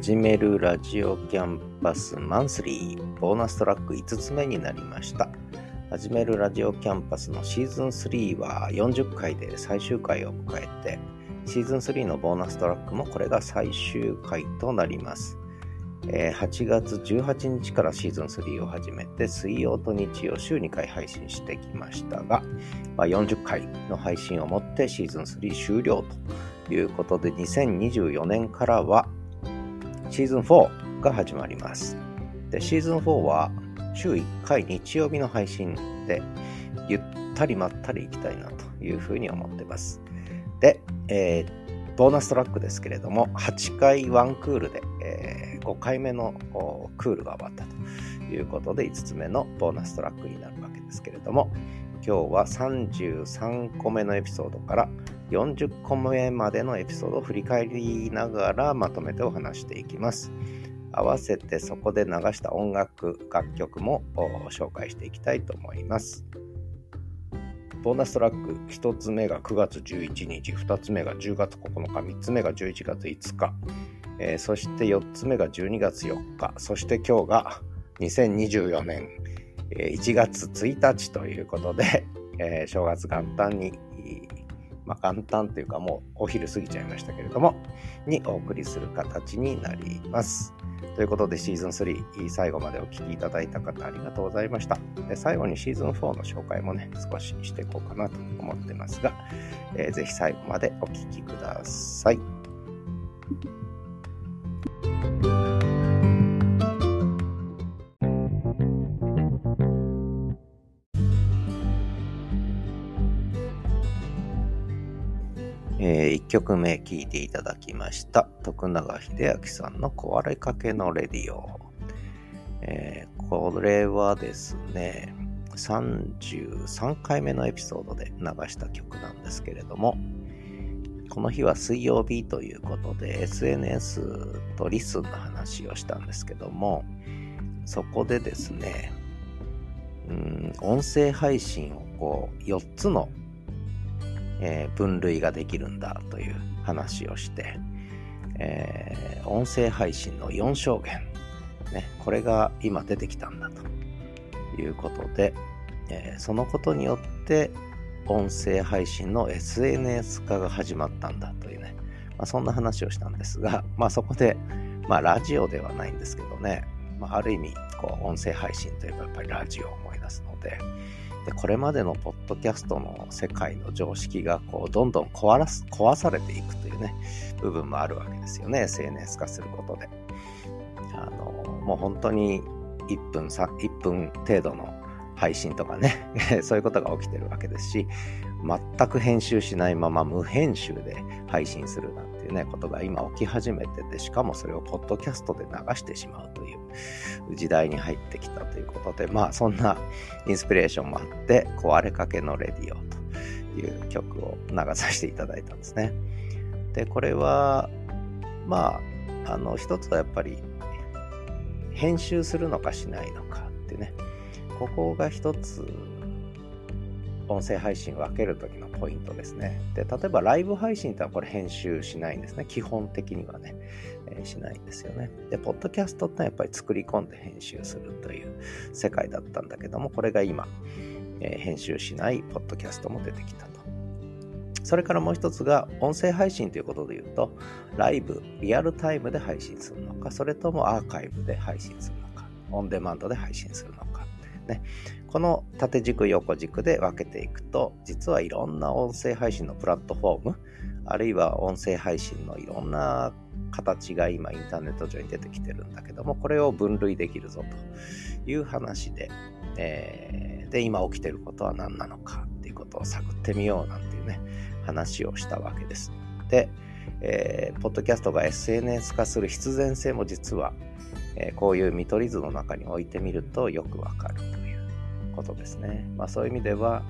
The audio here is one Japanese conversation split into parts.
始めるラジオキャンパスマンスリー。ボーナストラック5つ目になりました。始めるラジオキャンパスのシーズン3は40回で最終回を迎えてシーズン3のボーナストラックもこれが最終回となります。8月18日からシーズン3を始めて水曜と日曜週2回配信してきましたが、まあ、40回の配信をもってシーズン3終了ということで2024年からはシーズン4が始まります。で、シーズン4は週1回日曜日の配信でゆったりまったりいきたいなというふうに思ってます。で、えー、ボーナストラックですけれども、8回ワンクールで、えー、5回目のクールが終わったということで、5つ目のボーナストラックになるわけですけれども、今日は33個目のエピソードから40個目までのエピソードを振り返りながらまとめてお話していきます。合わせてそこで流した音楽、楽曲も紹介していきたいと思います。ボーナストラック1つ目が9月11日、2つ目が10月9日、3つ目が11月5日、えー、そして4つ目が12月4日、そして今日が2024年1月1日ということで、えー、正月元旦にまあ、元旦というかもうお昼過ぎちゃいましたけれども、にお送りする形になります。ということでシーズン3最後までお聴きいただいた方ありがとうございました。で最後にシーズン4の紹介もね、少ししていこうかなと思ってますが、えー、ぜひ最後までお聴きください。曲目聴いていただきました。徳永秀明さんの壊れかけのレディオ。えー、これはですね、33回目のエピソードで流した曲なんですけれども、この日は水曜日ということで SNS とリスンの話をしたんですけども、そこでですね、うん、音声配信をこう4つのえー、分類ができるんだという話をして、えー、音声配信の4証言、ね、これが今出てきたんだということで、えー、そのことによって音声配信の SNS 化が始まったんだというね、まあ、そんな話をしたんですが、まあ、そこで、まあ、ラジオではないんですけどね、まあ、ある意味こう音声配信といえばやっぱりラジオを思い出すので、でこれまでのポッドキャストの世界の常識がこうどんどん壊らす壊されていくというね部分もあるわけですよね。SNS 化することで。あのもう本当に1分 ,1 分程度の配信とかね そういうことが起きてるわけですし全く編集しないまま無編集で配信するなんねことが今起き始めててしかもそれをポッドキャストで流してしまうという時代に入ってきたということでまあそんなインスピレーションもあって「壊れかけのレディオ」という曲を流させていただいたんですね。でこれはまああの一つはやっぱり編集するのかしないのかってねここが一つ音声配信分ける時のポイントですね。で、例えばライブ配信ってのはこれ編集しないんですね。基本的にはね、えー、しないんですよね。で、ポッドキャストってのはやっぱり作り込んで編集するという世界だったんだけども、これが今、えー、編集しないポッドキャストも出てきたと。それからもう一つが音声配信ということで言うと、ライブ、リアルタイムで配信するのか、それともアーカイブで配信するのか、オンデマンドで配信するのか。ね。この縦軸横軸で分けていくと、実はいろんな音声配信のプラットフォーム、あるいは音声配信のいろんな形が今インターネット上に出てきてるんだけども、これを分類できるぞという話で、えー、で、今起きてることは何なのかっていうことを探ってみようなんていうね、話をしたわけです。で、えー、ポッドキャストが SNS 化する必然性も実は、えー、こういう見取り図の中に置いてみるとよくわかることですね。まあ、そういう意味では、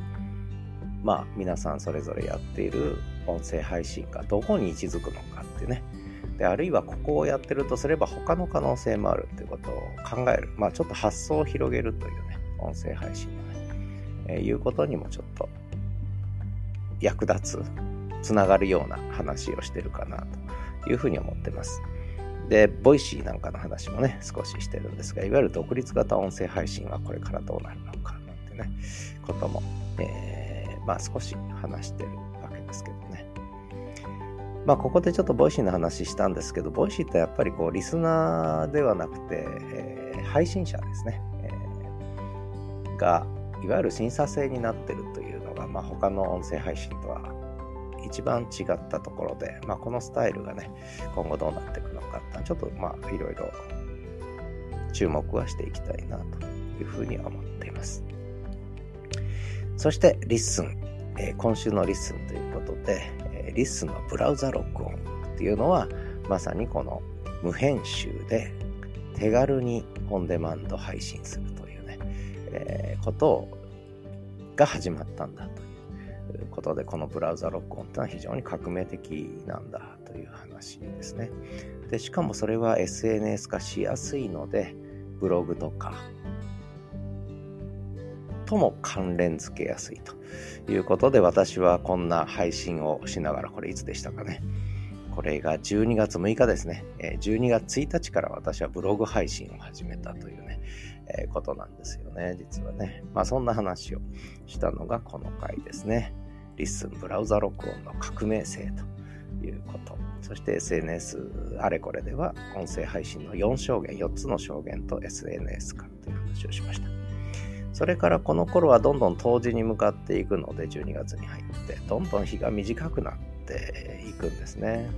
まあ、皆さんそれぞれやっている音声配信がどこに位置づくのかってね。であるいはここをやってるとすれば他の可能性もあるっていうことを考える。まあちょっと発想を広げるというね、音声配信のね、えー、いうことにもちょっと役立つ、つながるような話をしてるかなというふうに思ってます。で、 Voicy なんかの話もね、少ししてるんですが、いわゆる独立型音声配信はこれからどうなるかね、ことも、えー、まあ少し話してるわけですけどね。まあここでちょっと Voicy の話したんですけど、 Voicy ってやっぱりこう、リスナーではなくて、えー、配信者ですね、えー、が、いわゆる審査制になってるというのが、まあ他の音声配信とは一番違ったところで、まあ、このスタイルがね、今後どうなっていくのかってちょっとまあいろいろ注目はしていきたいなというふうに思っています。そして LISTEN、えー、今週の LISTEN ということで、えー、 LISTEN のブラウザ録音っていうのはまさにこの無編集で手軽にオンデマンド配信するというね、えー、ことが始まったんだということで、このブラウザ録音ってのは非常に革命的なんだという話ですね。で、しかもそれは SNS 化しやすいので、ブログとかとも関連付けやすいということで、私はこんな配信をしながら、これいつでしたかね。これが12月6日ですね。12月1日から私はブログ配信を始めたというね、ことなんですよね、実はね。まあそんな話をしたのがこの回ですね。リッスンブラウザ録音の革命性ということ。そして SNS あれこれでは音声配信の4証言、4つの証言と SNS 化という話をしました。それからこの頃はどんどん冬至に向かっていくので12月に入ってどんどん日が短くなっていくんですね。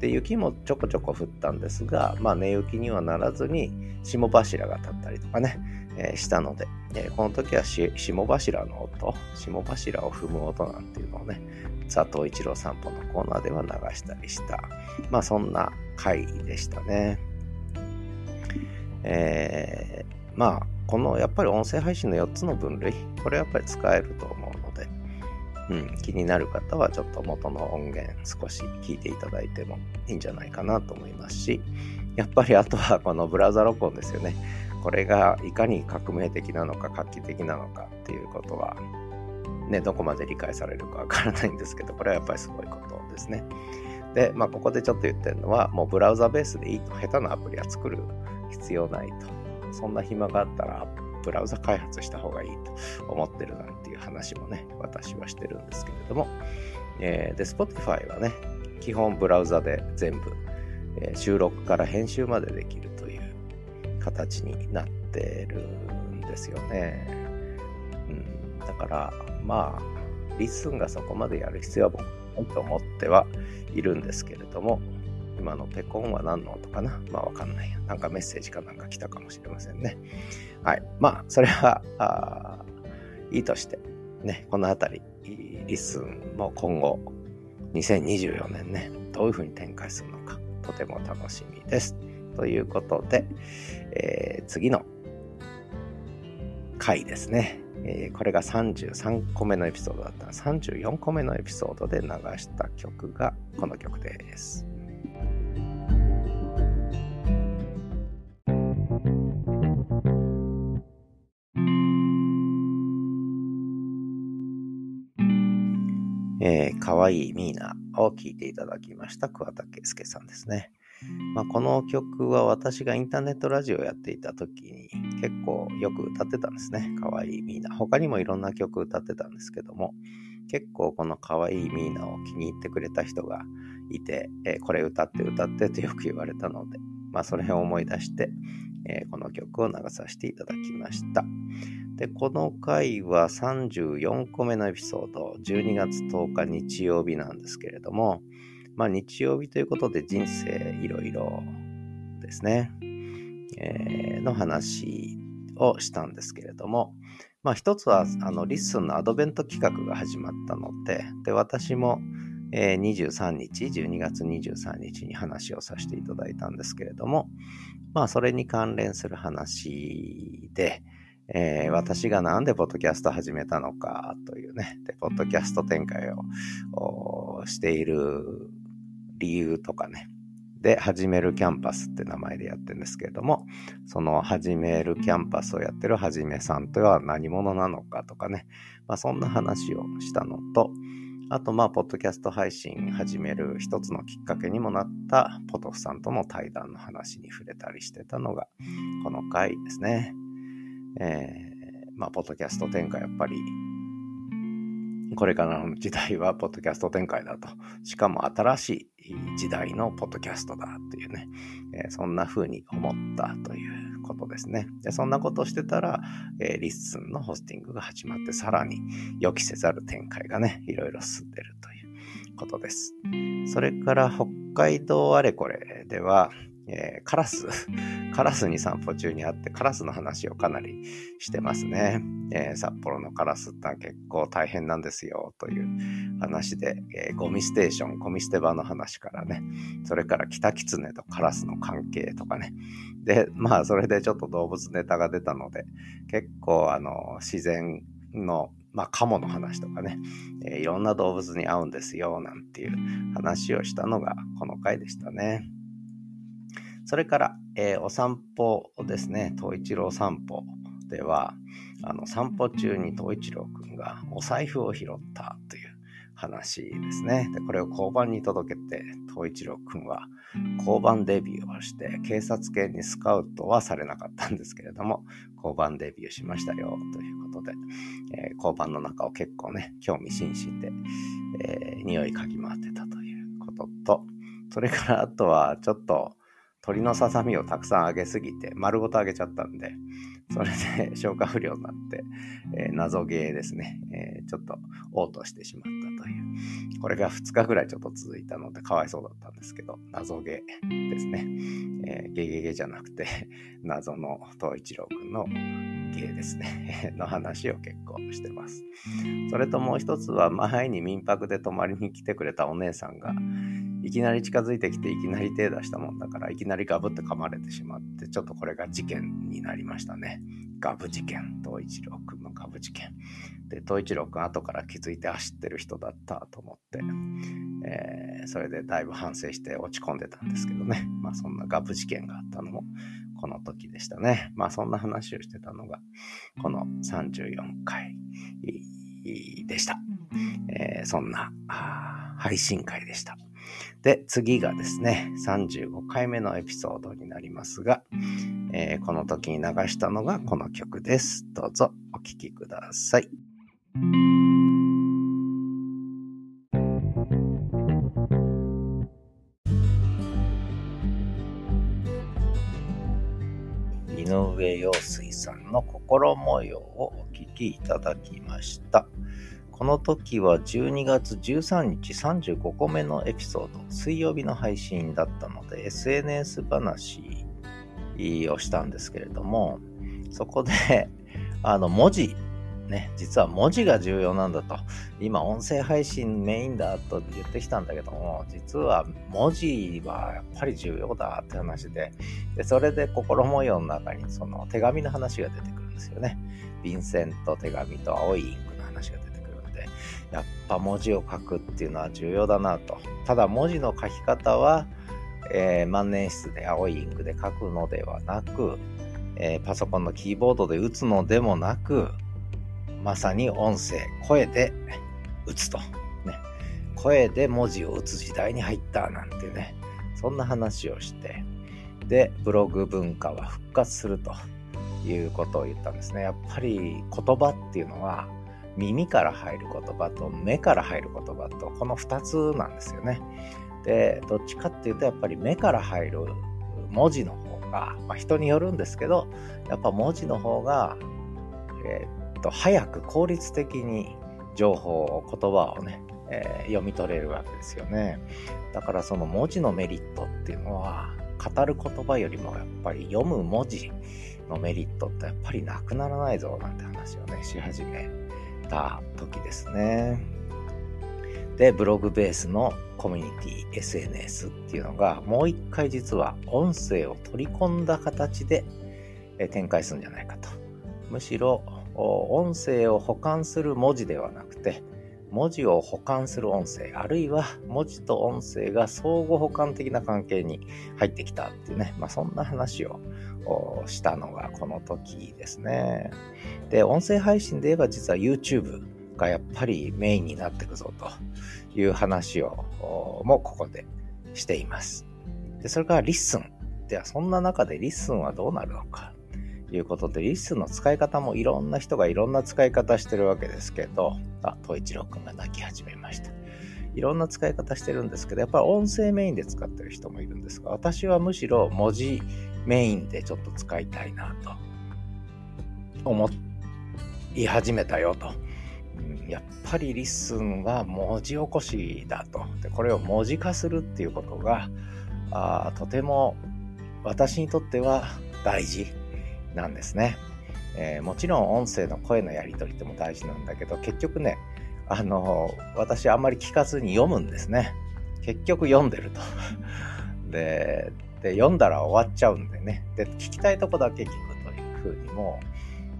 で雪もちょこちょこ降ったんですが、まあ、寝雪にはならずに霜柱が立ったりとかね、えー、したので、えー、この時は霜柱の音霜柱を踏む音なんていうのをね佐藤一郎散歩のコーナーでは流したりしたまあそんな回でしたねえー、まあこのやっぱり音声配信の4つの分類これやっぱり使えると思うのでうん、気になる方はちょっと元の音源少し聞いていただいてもいいんじゃないかなと思いますし、やっぱりあとはこのブラウザ録音ですよね。これがいかに革命的なのか画期的なのかっていうことは、ね、どこまで理解されるかわからないんですけど、これはやっぱりすごいことですね。で、まあ、ここでちょっと言ってるのは、もうブラウザベースでいいと、下手なアプリは作る必要ないと。そんな暇があったらブラウザ開発した方がいいと思ってるなんていう話もね、私はしてるんですけれども、えー、で、Spotify はね、基本ブラウザで全部、えー、収録から編集までできるという形になってるんですよね。うん、だから、まあ、 LISTEN がそこまでやる必要は僕と思ってはいるんですけれども、今のペコンは何の音かな？まあわかんないや。なんかメッセージかなんか来たかもしれませんね。はい。まあ、それは、あいいとして、ね、このあたり、 LISTEN も今後、2024年ね、どういうふうに展開するのか、とても楽しみです。ということで、えー、次の回ですね。これが33個目のエピソードだったら34個目のエピソードで流した曲がこの曲です。えー、かわいいミーナを聴いていただきました桑田佳祐さんですね。まあ、この曲は私がインターネットラジオをやっていた時に結構よく歌ってたんですね。かわいいミーナ。他にもいろんな曲歌ってたんですけども、結構このかわいいミーナを気に入ってくれた人がいて、えー、これ歌って歌ってとよく言われたので、まあそれを思い出して、えー、この曲を流させていただきました。で、この回は34個目のエピソード、12月10日日曜日なんですけれども、まあ日曜日ということで人生いろいろですね、えー、の話をしたんですけれども、まあ一つはあのリッスンのアドベント企画が始まったので、で、私も、えー、23日、12月23日に話をさせていただいたんですけれども、まあそれに関連する話で、えー、私がなんでポッドキャスト始めたのかというね、で、ポッドキャスト展開をしている理由とかね、で、始めるキャンパスって名前でやってるんですけれども、その始めるキャンパスをやってるはじめさんとは何者なのかとかね、まあそんな話をしたのと、あと、まあ、ポッドキャスト配信始める一つのきっかけにもなった、ポトフさんとの対談の話に触れたりしてたのが、この回ですね。えー、まあ、ポッドキャスト展開やっぱりこれからの時代はポッドキャスト展開だと。しかも新しい時代のポッドキャストだというね、えー、そんな風に思ったということですね。でそんなことをしてたら、えー、 LISTEN のホスティングが始まって、さらに予期せざる展開がね、いろいろ進んでるということです。それから北海道あれこれでは、えー、カラス、カラスに散歩中に会って、カラスの話をかなりしてますね。えー、札幌のカラスって結構大変なんですよ、という話で、えー、ゴミステーション、ゴミ捨て場の話からね、それからキタキツネとカラスの関係とかね。で、まあ、それでちょっと動物ネタが出たので、結構、あの、自然のまあ、カモの話とかね、えー、いろんな動物に会うんですよ、なんていう話をしたのがこの回でしたね。それから、えー、お散歩ですね、東一郎散歩では、あの散歩中に東一郎くんがお財布を拾ったという話ですね。でこれを交番に届けて、東一郎くんは交番デビューをして、警察犬にスカウトはされなかったんですけれども、交番デビューしましたよということで、えー、交番の中を結構ね、興味津々で、えー、匂い嗅ぎ回ってたということと、それからあとはちょっと、鶏のささみをたくさんあげすぎて、丸ごとあげちゃったんで、それで 消化不良になって、えー、謎ゲーですね、えー、ちょっと嘔吐してしまったという。これが2日ぐらいちょっと続いたので、かわいそうだったんですけど、謎ゲーですね。えー、ゲゲゲじゃなくて、謎の東一郎くんのゲーですね。の話を結構してます。それともう一つは、前に民泊で泊まりに来てくれたお姉さんが、いきなり近づいてきていきなり手出したもんだからいきなりガブって噛まれてしまってちょっとこれが事件になりましたね。ガブ事件。東一郎くんのガブ事件。で、東一郎くん後から気づいて走ってる人だったと思って、えー、それでだいぶ反省して落ち込んでたんですけどね。まあそんなガブ事件があったのもこの時でしたね。まあそんな話をしてたのがこの34回でした。えー、そんな配信会でした。で、次がですね、35回目のエピソードになりますが、えー、この時に流したのがこの曲です。どうぞお聴きください。井上陽水さんの心模様をお聴きいただきました。この時は12月13日35個目のエピソード、水曜日の配信だったので、SNS 話をしたんですけれども、そこで、あの、文字、ね、実は文字が重要なんだと。今、音声配信メインだと言ってきたんだけども、実は文字はやっぱり重要だって話で、でそれで心模様の中にその手紙の話が出てくるんですよね。便箋と手紙と青いインクやっぱ文字を書くっていうのは重要だなと。ただ文字の書き方は、えー、万年筆で青いインクで書くのではなく、えー、パソコンのキーボードで打つのでもなく、まさに音声、声で打つと。ね、声で文字を打つ時代に入ったなんてね、そんな話をして、で、ブログ文化は復活するということを言ったんですね。やっぱり言葉っていうのは、耳から入る言葉と目から入る言葉とこの2つなんですよね。でどっちかっていうとやっぱり目から入る文字の方が、まあ、人によるんですけどやっぱ文字の方が、えー、っと早く効率的に情報を言葉をね、えー、読み取れるわけですよね。だからその文字のメリットっていうのは語る言葉よりもやっぱり読む文字のメリットってやっぱりなくならないぞなんて話をねし始めた時ですね。で、ブログベースのコミュニティ SNS っていうのがもう一回実は音声を取り込んだ形で展開するんじゃないかと。むしろ音声を保管する文字ではなくて文字を保管する音声あるいは文字と音声が相互補完的な関係に入ってきたっていうね、まあ、そんな話をしたのがこの時ですね。で、音声配信で言えば実は YouTube がやっぱりメインになっていくぞという話をもここでしています。でそれからリッスン。ではそんな中でリッスンはどうなるのかいうことでリッスンの使い方もいろんな人がいろんな使い方してるわけですけど、あ、東一郎くんが泣き始めました。いろんな使い方してるんですけど、やっぱり音声メインで使ってる人もいるんですが、私はむしろ文字メインでちょっと使いたいなと思い始めたよと。やっぱりリッスンは文字起こしだと。でこれを文字化するっていうことがあとても私にとっては大事なんですね。えー、もちろん音声の声のやり取りっても大事なんだけど結局ねあの、私あんまり聞かずに読むんですね。結局読んでると。でで、読んだら終わっちゃうんでね。で、聞きたいとこだけ聞くというふうにも、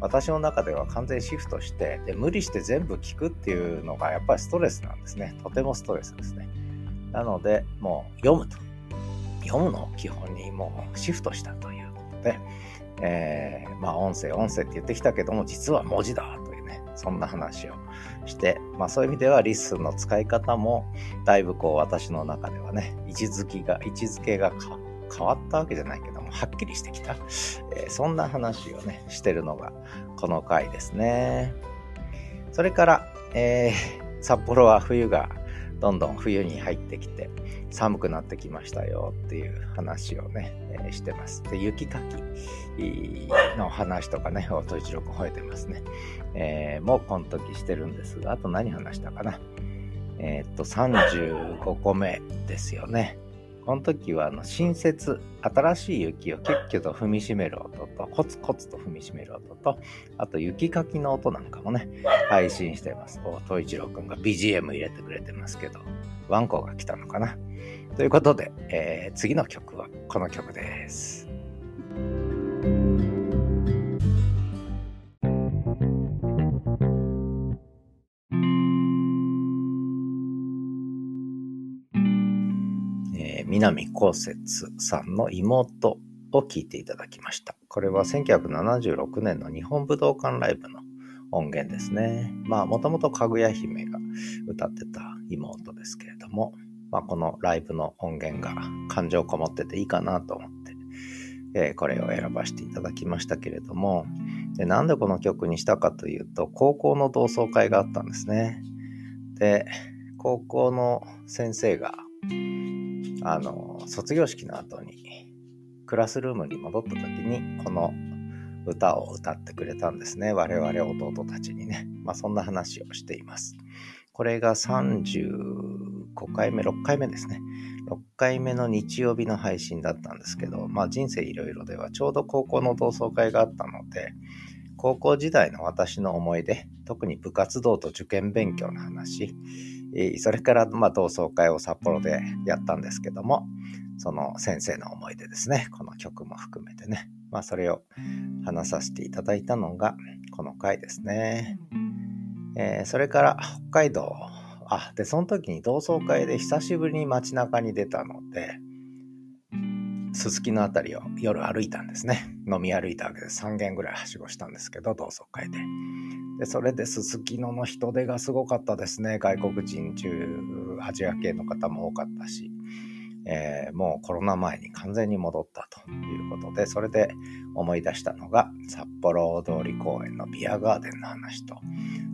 私の中では完全シフトして、で、無理して全部聞くっていうのがやっぱりストレスなんですね。とてもストレスですね。なので、もう読むと。読むのを基本にもうシフトしたということで、えー、まあ音声、音声って言ってきたけども、実は文字だというね、そんな話をして、まあそういう意味ではリッスンの使い方も、だいぶこう私の中ではね、位置づきが、位置づけが変わったわけじゃないけども、はっきりしてきた。えー、そんな話をね、してるのがこの回ですね。それから、えー、札幌は冬がどんどん冬に入ってきて寒くなってきましたよっていう話をね、えー、してます。で、雪かきの話とかね、音一郎くん吠えてますね。えー、もうこの時してるんですが、あと何話したかな。えー、っと、35個目ですよね。この時はあの新雪、新しい雪をキュッキュと踏みしめる音と、コツコツと踏みしめる音と、あと雪かきの音なんかもね、配信してます。お、東一郎くんが BGM 入れてくれてますけど、ワンコが来たのかな。ということで、えー、次の曲はこの曲です。南こうせつさんの妹を聴いていただきました。これは1976年の日本武道館ライブの音源ですね。まあ、もともとかぐや姫が歌ってた妹ですけれども、まあ、このライブの音源が感情こもってていいかなと思って、えー、これを選ばせていただきましたけれどもで、なんでこの曲にしたかというと、高校の同窓会があったんですね。で、高校の先生が、あの、卒業式の後にクラスルームに戻った時にこの歌を歌ってくれたんですね。我々弟たちにね。まあそんな話をしています。これが35回目、6回目ですね。6回目の日曜日の配信だったんですけど、まあ人生いろいろではちょうど高校の同窓会があったので、高校時代の私の思い出、特に部活動と受験勉強の話、それからまあ同窓会を札幌でやったんですけども、その先生の思い出ですね。この曲も含めてね。まあそれを話させていただいたのがこの回ですね。えー、それから北海道。あ、で、その時に同窓会で久しぶりに街中に出たので、すすきの辺りを夜歩いたんですね。飲み歩いたわけで3軒ぐらいはしごしたんですけど、同窓会で。で、それですすきのの人出がすごかったですね。外国人中、アジア系の方も多かったし、えー、もうコロナ前に完全に戻ったということで、それで思い出したのが、札幌大通公園のビアガーデンの話と、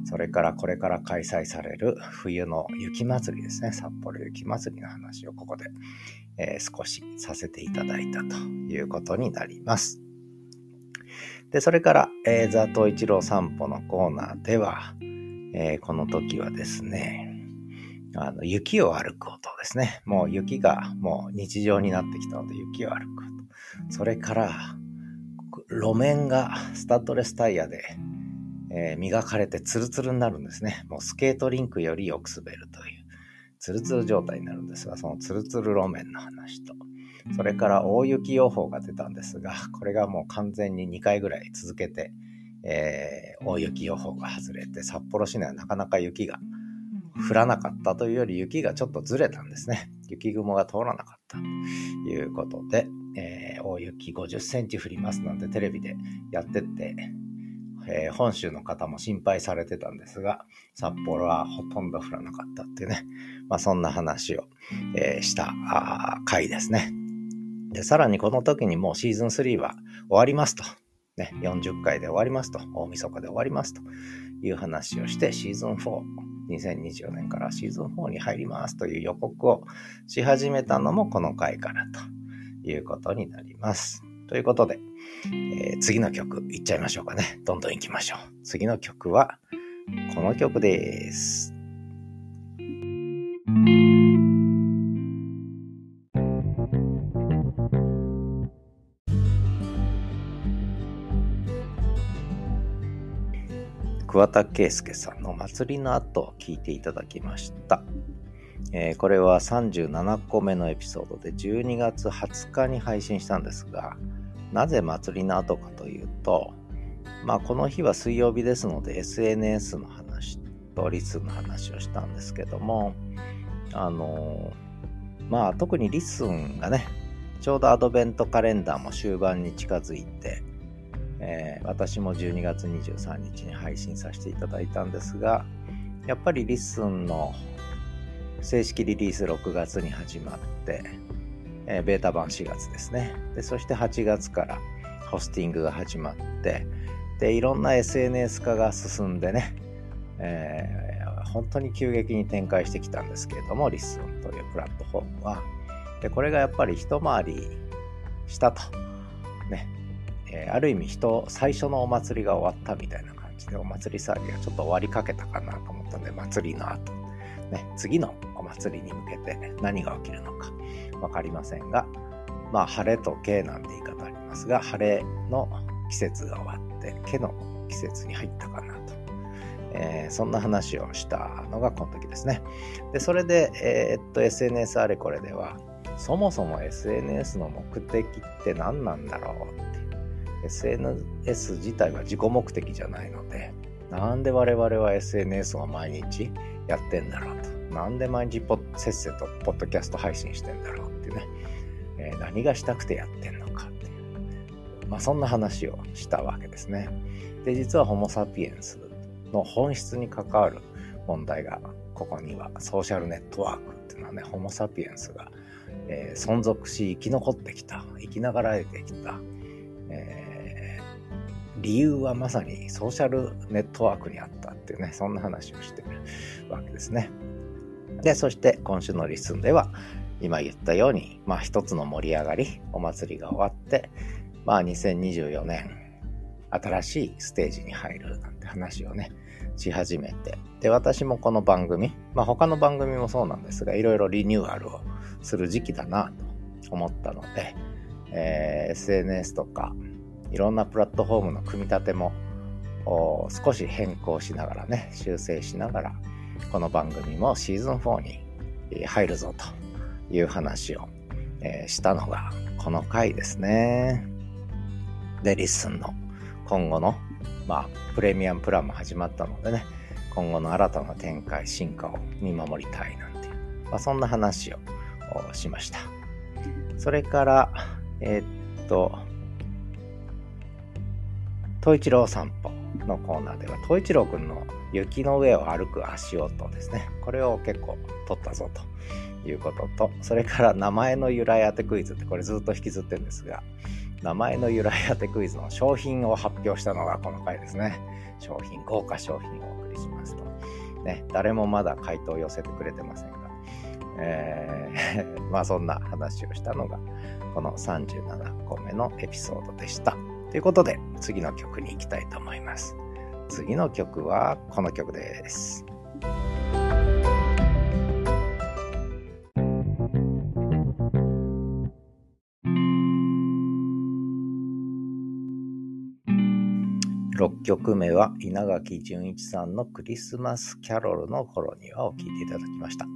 それからこれから開催される冬の雪祭りですね。札幌雪祭りの話をここで、えー、少しさせていただいたということになります。で、それから、えー、ザ・トイチロー散歩のコーナーでは、えー、この時はですね、あの、雪を歩く音ですね。もう雪がもう日常になってきたので、雪を歩く音。それから、路面がスタッドレスタイヤで、えー、磨かれてツルツルになるんですね。もうスケートリンクよりよく滑るという、ツルツル状態になるんですが、そのツルツル路面の話と、それから大雪予報が出たんですが、これがもう完全に2回ぐらい続けて、えー、大雪予報が外れて、札幌市内はなかなか雪が降らなかったというより雪がちょっとずれたんですね。雪雲が通らなかったということで、えー、大雪50センチ降りますなんてテレビでやってって、えー、本州の方も心配されてたんですが、札幌はほとんど降らなかったっていうね、まあ、そんな話を、えー、した回ですね。で、さらにこの時にもうシーズン3は終わりますと。ね、40回で終わりますと。大晦日で終わりますという話をして、シーズン4、2024年からシーズン4に入りますという予告をし始めたのもこの回からということになります。ということで、えー、次の曲いっちゃいましょうかね。どんどん行きましょう。次の曲はこの曲です。桑田佳祐さんの祭りの後を聞いていただきました。えー、これは37個目のエピソードで12月20日に配信したんですが、なぜ祭りの後かというと、まあこの日は水曜日ですので SNS の話とリッスンの話をしたんですけども、あのー、まあ特にリッスンがね、ちょうどアドベントカレンダーも終盤に近づいて、えー、私も12月23日に配信させていただいたんですが、やっぱりリッスンの正式リリース6月に始まって、えー、ベータ版4月ですねで。そして8月からホスティングが始まって、で、いろんな SNS 化が進んでね、えー、本当に急激に展開してきたんですけれども、リッスンというプラットフォームは。で、これがやっぱり一回りしたと。ね、えー、ある意味人、最初のお祭りが終わったみたいな感じで、お祭り騒ぎがちょっと終わりかけたかなと思ったんで、祭りの後、ね、次のお祭りに向けて何が起きるのか分かりませんが、まあ、晴れと毛なんて言い方ありますが、晴れの季節が終わって、毛の季節に入ったかなと。えー、そんな話をしたのがこの時ですね。で、それで、えー、っと、SNS あれこれでは、そもそも SNS の目的って何なんだろう SNS 自体は自己目的じゃないので、なんで我々は SNS を毎日やってんだろうと。なんで毎日せっせとポッドキャスト配信してんだろうっていうね。えー、何がしたくてやってんのかっていう。まあそんな話をしたわけですね。で、実はホモ・サピエンスの本質に関わる問題がここにはソーシャルネットワークっていうのはね、ホモ・サピエンスが、えー、存続し生き残ってきた、生きながらえてきた、えー理由はまさにソーシャルネットワークにあったっていうね、そんな話をしてるわけですね。で、そして今週のリスンでは、今言ったように、まあ一つの盛り上がり、お祭りが終わって、まあ2024年、新しいステージに入るなんて話をね、し始めて。で、私もこの番組、まあ他の番組もそうなんですが、いろいろリニューアルをする時期だなと思ったので、えー、SNS とか、いろんなプラットフォームの組み立ても少し変更しながらね、修正しながら、この番組もシーズン4に入るぞという話を、えー、したのがこの回ですね。で、リッスンの今後の、まあ、プレミアムプランも始まったのでね、今後の新たな展開、進化を見守りたいなんて、まあ、そんな話をしました。それから、えー、っと、東一郎散歩のコーナーでは、東一郎くんの雪の上を歩く足音ですね。これを結構取ったぞということと、それから名前の由来当てクイズってこれずっと引きずってるんですが、名前の由来当てクイズの商品を発表したのがこの回ですね。商品、豪華商品をお送りしますと。ね、誰もまだ回答を寄せてくれてませんが、えー、まあそんな話をしたのが、この37個目のエピソードでした。ということで、次の曲に行きたいと思います。次の曲はこの曲です。6曲目は稲垣淳一さんのクリスマスキャロルの頃にはを聴いていただきました。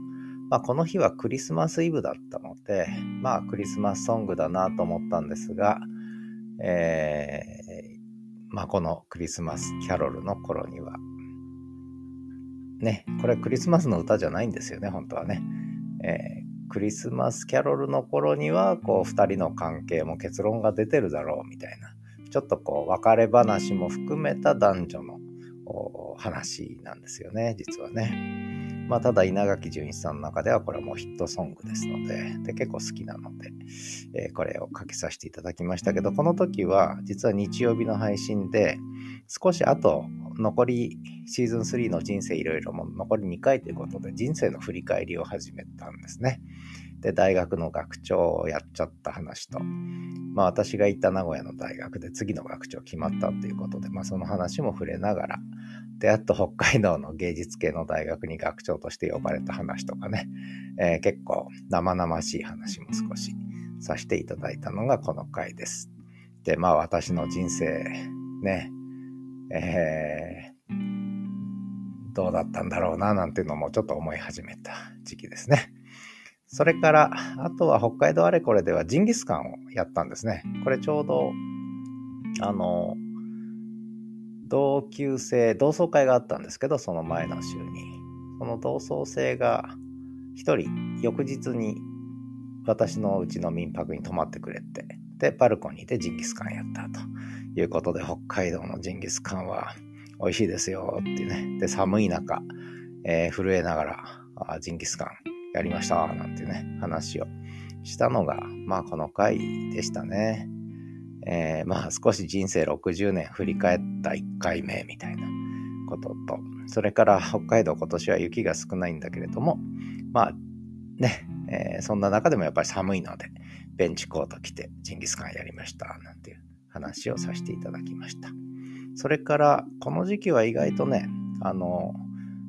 まあ、この日はクリスマスイブだったので、まあクリスマスソングだなと思ったんですが、えー、まあ、このクリスマスキャロルの頃には、ね、これクリスマスの歌じゃないんですよね、本当はね。えー、クリスマスキャロルの頃には、こう、二人の関係も結論が出てるだろう、みたいな。ちょっとこう別れ話も含めた男女の話なんですよね、実はね。まあ、ただ稲垣潤一さんの中ではこれはもうヒットソングですので、で結構好きなので、えー、これをかけさせていただきましたけど、この時は実は日曜日の配信で、少し後、残りシーズン3の人生いろいろも残り2回ということで、人生の振り返りを始めたんですね。で、大学の学長をやっちゃった話と、まあ私が行った名古屋の大学で次の学長決まったっていうことで、まあその話も触れながら、で、あと北海道の芸術系の大学に学長として呼ばれた話とかね、えー、結構生々しい話も少しさせていただいたのがこの回です。で、まあ私の人生ね、えー、どうだったんだろうななんていうのもちょっと思い始めた時期ですね。それから、あとは北海道あれこれではジンギスカンをやったんですね。これちょうど、あの、同級生、同窓会があったんですけど、その前の週に。その同窓生が一人、翌日に私のうちの民泊に泊まってくれて、で、バルコニーでジンギスカンやったということで、北海道のジンギスカンは美味しいですよっていうね。で、寒い中、えー、震えながらジンギスカンやりましたなんてね、話をしたのが、まあこの回でしたね。えー、まあ少し人生60年振り返った1回目みたいなことと、それから 北海道今年は雪が少ないんだけれども、まあね、えー、そんな中でもやっぱり寒いので、ベンチコート着てジンギスカンやりましたなんていう話をさせていただきました。それからこの時期は意外とね、あの、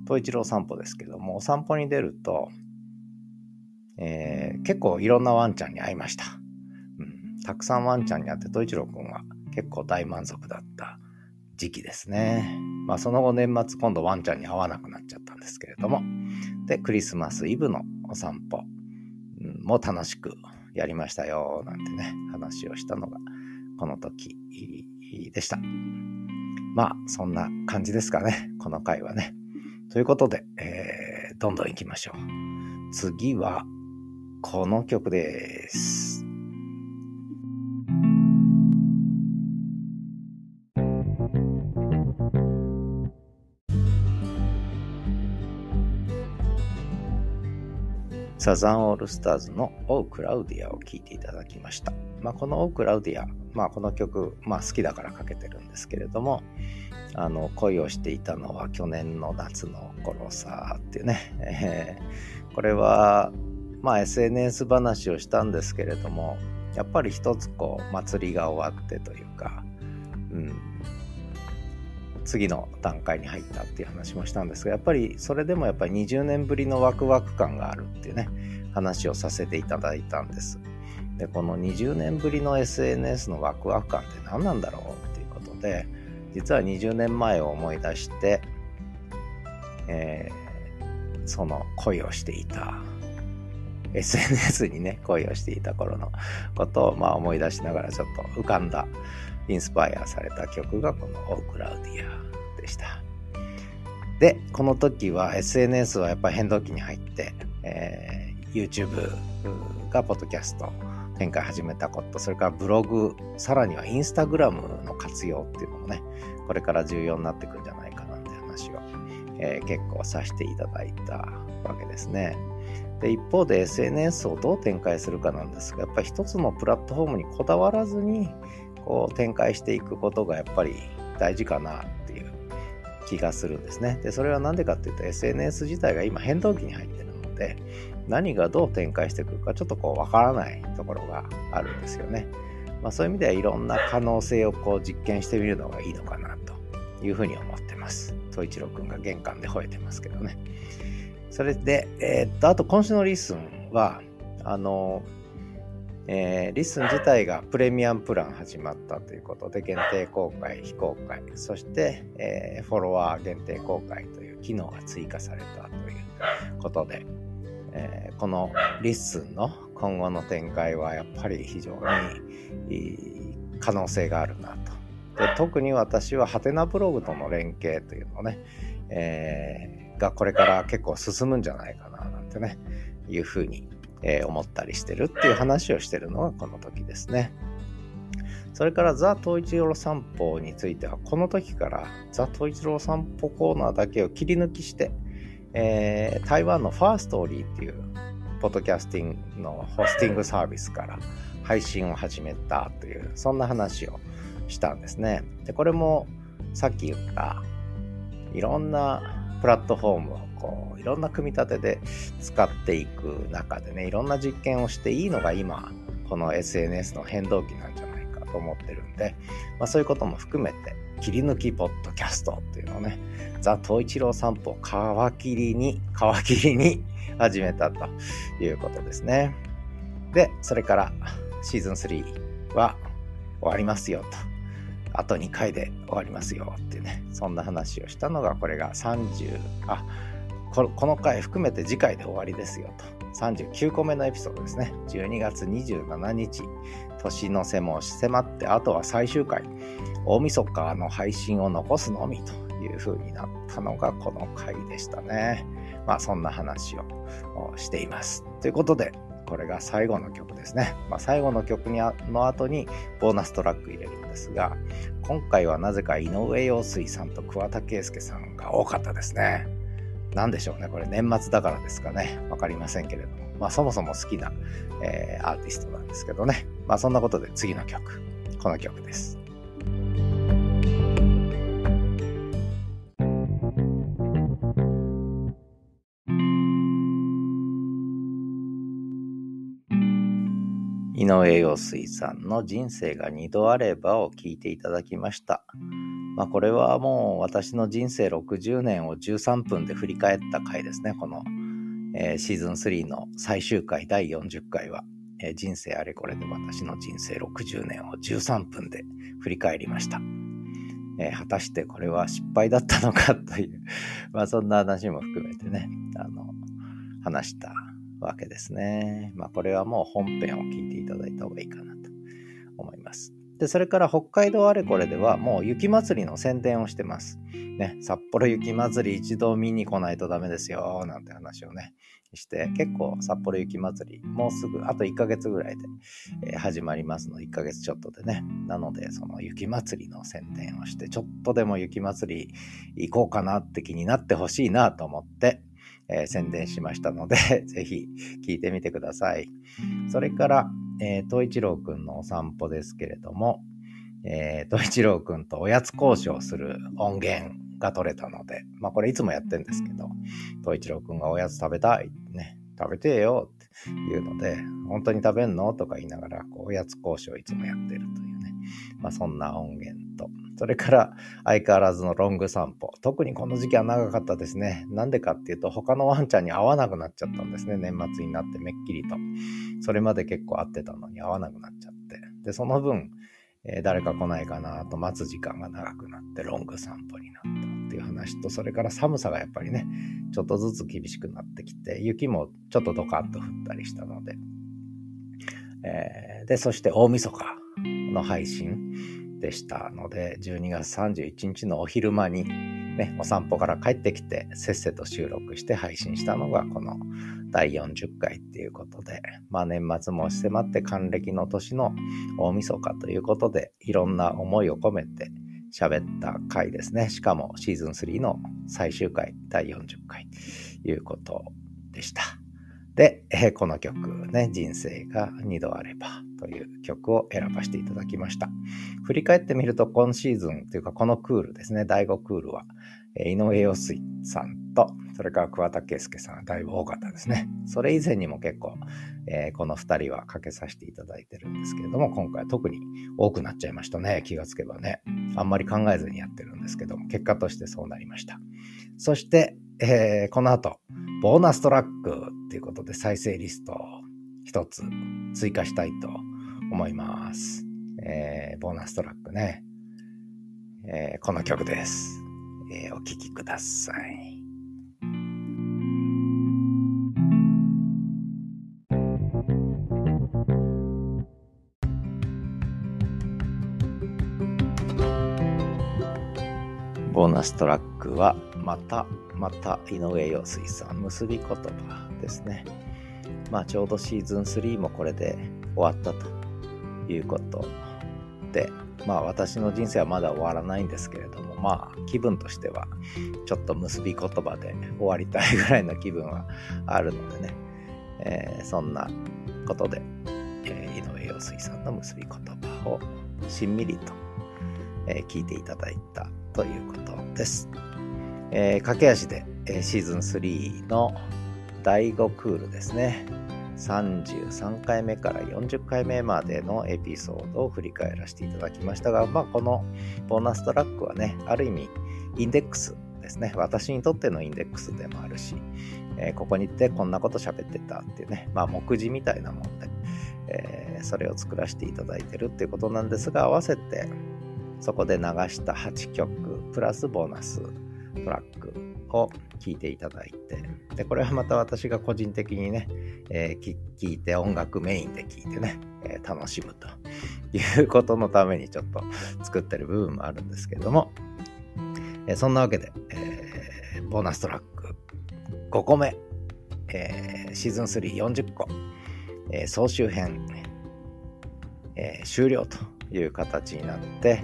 東一郎散歩ですけども、お散歩に出ると、えー、結構いろんなワンちゃんに会いました。うん、たくさんワンちゃんに会って、統一郎くんは結構大満足だった時期ですね。まあその後年末今度ワンちゃんに会わなくなっちゃったんですけれども。で、クリスマスイブのお散歩も楽しくやりましたよ、なんてね、話をしたのがこの時でした。まあそんな感じですかね、この回はね。ということで、えー、どんどん行きましょう。次は、この曲です。サザンオールスターズのオークラウディアを聴いていただきました。まあ、このオークラウディア、まあ、この曲、まあ、好きだからかけてるんですけれども、あの恋をしていたのは去年の夏の頃さっていうね、えー、これはまあ SNS 話をしたんですけれどもやっぱり一つこう祭りが終わってというか、うん、次の段階に入ったっていう話もしたんですがやっぱりそれでもやっぱり20年ぶりのワクワク感があるっていうね話をさせていただいたんです。でこの20年ぶりの SNS のワクワク感って何なんだろうっていうことで実は20年前を思い出して、えー、その恋をしていた。SNS にね、恋をしていた頃のことを、まあ、思い出しながらちょっと浮かんだ、インスパイアされた曲がこのオークラウディアでした。で、この時は SNS はやっぱり変動期に入って、えー、YouTube がポッドキャスト展開始めたこと、それからブログ、さらにはインスタグラムの活用っていうのもね、これから重要になってくるんじゃないかなって話を、えー、結構させていただいたわけですね。で一方で SNS をどう展開するかなんですがやっぱり一つのプラットフォームにこだわらずにこう展開していくことがやっぱり大事かなっていう気がするんですね。でそれは何でかっていうと SNS 自体が今変動期に入ってるので何がどう展開してくるかちょっとこうわからないところがあるんですよね。まあ、そういう意味ではいろんな可能性をこう実験してみるのがいいのかなというふうに思ってます。東一郎くんが玄関で吠えてますけどね。それで、えー、っと、あと今週のリッスンは、あの、えー、リッスン自体がプレミアムプラン始まったということで、限定公開、非公開、そして、えー、フォロワー限定公開という機能が追加されたということで、えー、このリッスンの今後の展開はやっぱり非常にいい可能性があるなと。で特に私ははてなブログとの連携というのをね、えーがこれから結構進むんじゃないかななんてね、いうふうに、えー、思ったりしてるっていう話をしてるのがこの時ですね。それからザ・東一郎散歩については、この時からザ・東一郎散歩コーナーだけを切り抜きして、えー、台湾のファーストーリーっていうポッドキャスティングのホスティングサービスから配信を始めたという、そんな話をしたんですね。で、これもさっき言ったいろんなプラットフォームをこういろんな組み立てで使っていく中でねいろんな実験をしていいのが今この SNS の変動期なんじゃないかと思ってるんで、まあ、そういうことも含めて切り抜きポッドキャストっていうのをねザ・東一郎散歩皮切りに皮切りに始めたということですね。でそれからシーズン3は終わりますよと。あと2回で終わりますよってね、そんな話をしたのが、これが30、あ、この回含めて次回で終わりですよと。39個目のエピソードですね。12月27日、年の瀬も迫って、あとは最終回、大晦日の配信を残すのみという風になったのがこの回でしたね。まあそんな話をしています。ということで、これが最後の曲ですね。まあ、最後の曲にあの後にボーナストラック入れるんですが、今回はなぜか井上陽水さんと桑田佳祐さんが多かったですね。何でしょうね。これ年末だからですかね。わかりませんけれども。まあそもそも好きな、えー、アーティストなんですけどね。まあそんなことで次の曲。この曲です。井上陽水さんの人生が二度あればを聞いていただきました。まあこれはもう私の人生60年を13分で振り返った回ですね。この、えー、シーズン3の最終回第40回は、えー、人生あれこれで私の人生60年を13分で振り返りました。えー、果たしてこれは失敗だったのかというまあそんな話も含めてね、あの、話したわけですね。まあこれはもう本編を聞いていただいた方がいいかなと思います。で、それから北海道あれこれではもう雪祭りの宣伝をしてます。ね、札幌雪祭り一度見に来ないとダメですよ、なんて話をね、して、結構札幌雪祭り、もうすぐ、あと1ヶ月ぐらいで、えー、始まりますの、1ヶ月ちょっとでね。なので、その雪祭りの宣伝をして、ちょっとでも雪祭り行こうかなって気になってほしいなと思って、えー、宣伝しましたので ぜひ聞いてみてください。それから、えー、東一郎くんのお散歩ですけれども、えー、東一郎くんとおやつ交渉する音源が取れたので、まあこれいつもやってんですけど、東一郎くんがおやつ食べたいってね、食べてよって言うので、本当に食べんのとか言いながら、こうおやつ交渉いつもやってるというね、まあそんな音源と、それから相変わらずのロング散歩。特にこの時期は長かったですね。なんでかっていうと他のワンちゃんに会わなくなっちゃったんですね。年末になってめっきりと。それまで結構会ってたのに会わなくなっちゃって。で、その分、えー、誰か来ないかなと待つ時間が長くなってロング散歩になったっていう話と、それから寒さがやっぱりね、ちょっとずつ厳しくなってきて、雪もちょっとドカッと降ったりしたので、えー、で、そして大晦日の配信。でしたので、12月31日のお昼間にね、お散歩から帰ってきて、せっせと収録して配信したのがこの第40回っていうことで、まあ年末も迫って還暦の年の大晦日ということで、いろんな思いを込めて喋った回ですね。しかもシーズン3の最終回、第40回ということでした。で、え、この曲ね、人生が2度あればという曲を選ばせていただきました。振り返ってみると今シーズンというかこのクールですね、第5クールは、え、井上陽水さんと、それから桑田佳祐さんだいぶ多かったですね。それ以前にも結構、えー、この2人はかけさせていただいてるんですけれども、今回は特に多くなっちゃいましたね。気がつけばね。あんまり考えずにやってるんですけども、結果としてそうなりました。そして、えー、この後、ボーナストラックっていうことで再生リストを一つ追加したいと思います。えー、ボーナストラックね、えー、この曲です。えー、お聴きください。ボーナストラックはまたまた井上陽水さん結び言葉ですね。まあちょうどシーズン3もこれで終わったということで、まあ私の人生はまだ終わらないんですけれども、まあ気分としてはちょっと結び言葉で終わりたいぐらいの気分はあるのでね、えー、そんなことで、えー、井上陽水さんの結び言葉をしんみりと、えー、聞いていただいたということです。えー、駆け足で、えー、シーズン3の第5クールですね。33回目から40回目までのエピソードを振り返らせていただきましたが、まあ、このボーナストラックはね、ある意味、インデックスですね。私にとってのインデックスでもあるし、えー、ここに行ってこんなこと喋ってたっていうね、まあ、目次みたいなもんで、えー、それを作らせていただいてるっていうことなんですが、合わせて、そこで流した8曲、プラスボーナストラックを聴いていただいて、で、これはまた私が個人的にね、えー、聞いて音楽メインで聴いてね、えー、楽しむということのためにちょっと作ってる部分もあるんですけども、えー、そんなわけで、えー、ボーナストラック5個目、えー、シーズン340個、えー、総集編、えー、終了という形になって、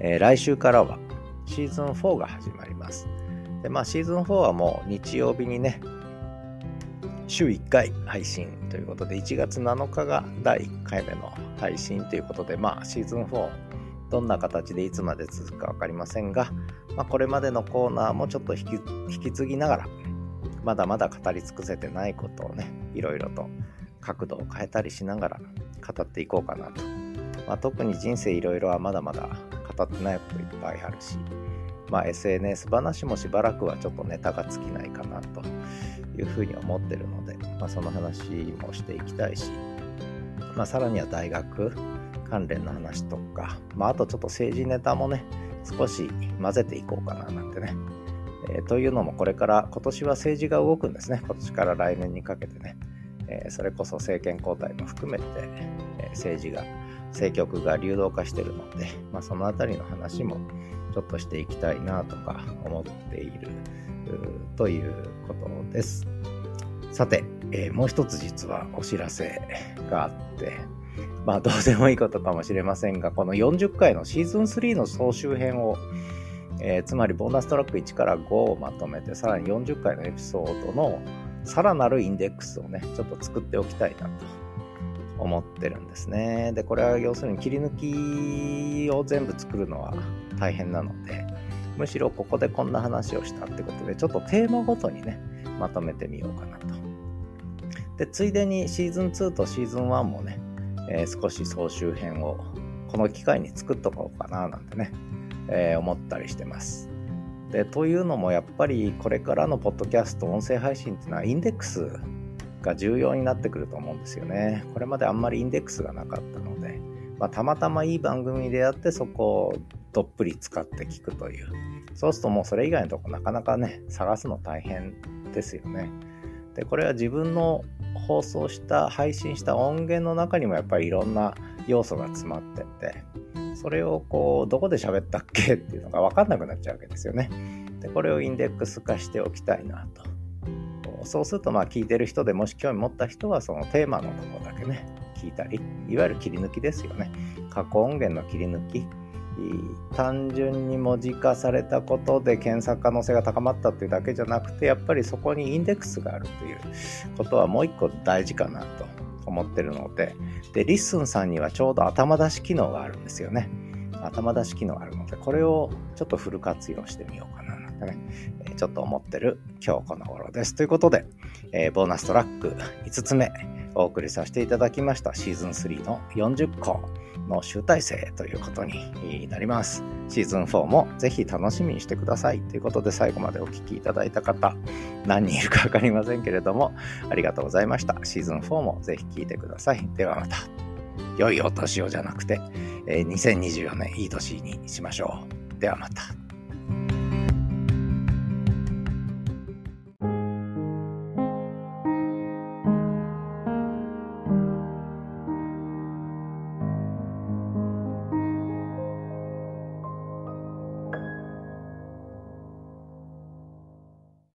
えー、来週からはシーズン4が始まります。で、まあシーズン4はもう日曜日にね、週1回配信ということで、1月7日が第1回目の配信ということで、まあシーズン4、どんな形でいつまで続くか分かりませんが、まあ、これまでのコーナーもちょっと引き引き継ぎながら、まだまだ語り尽くせてないことをね、いろいろと角度を変えたりしながら語っていこうかなと。まあ、特に人生いろいろはまだまだ語ってないこといっぱいあるし、まあ、SNS 話もしばらくはちょっとネタが尽きないかなというふうに思ってるので、まあ、その話もしていきたいし、まあ、さらには大学関連の話とか、まあ、あとちょっと政治ネタもね少し混ぜていこうかななんてね、えー、というのもこれから今年は政治が動くんですね。今年から来年にかけてね、えー、それこそ政権交代も含めて、えー、政治が政局が流動化してるので、まあ、そのあたりの話もちょっとしていきたいなとか思っているということです。さて、えー、もう一つ実はお知らせがあって、まあどうでもいいことかもしれませんが、この40回のシーズン3の総集編を、えー、つまりボーナストラック1から5をまとめて、さらに40回のエピソードのさらなるインデックスをね、ちょっと作っておきたいなと思ってるんですね。で、これは要するに切り抜きを全部作るのは大変なので、むしろここでこんな話をしたってことで、ちょっとテーマごとにね、まとめてみようかなと。で、ついでにシーズン2とシーズン1もね、えー、少し総集編をこの機会に作っとこうかななんてね、えー、思ったりしてます。で、というのもやっぱりこれからのポッドキャスト、音声配信っていうのはインデックスが重要になってくると思うんですよね。これまであんまりインデックスがなかったので、まあ、たまたまいい番組であってそこをどっぷり使って聞くという。そうするともうそれ以外のとこなかなかね、探すの大変ですよね。で、これは自分の放送した、配信した音源の中にもやっぱりいろんな要素が詰まってて、それをこう、どこで喋ったっけっていうのがわかんなくなっちゃうわけですよね。で、これをインデックス化しておきたいなと。そうするとまあ聞いてる人でもし興味持った人はそのテーマのとこだけね聞いたりいわゆる切り抜きですよね。過去音源の切り抜き。単純に文字化されたことで検索可能性が高まったっていうだけじゃなくてやっぱりそこにインデックスがあるということはもう一個大事かなと思ってるので。でリッスンさんにはちょうど頭出し機能があるんですよね。頭出し機能があるのでこれをちょっとフル活用してみようかななんてね、ちょっと思ってる今日この頃です。ということで、えー、ボーナストラック5つ目お送りさせていただきましたシーズン3の40個の集大成ということになります。シーズン4もぜひ楽しみにしてくださいということで最後までお聴きいただいた方何人いるかわかりませんけれどもありがとうございました。シーズン4もぜひ聴いてください。ではまた。良いお年をじゃなくて、えー、2024年いい年にしましょう。ではまた。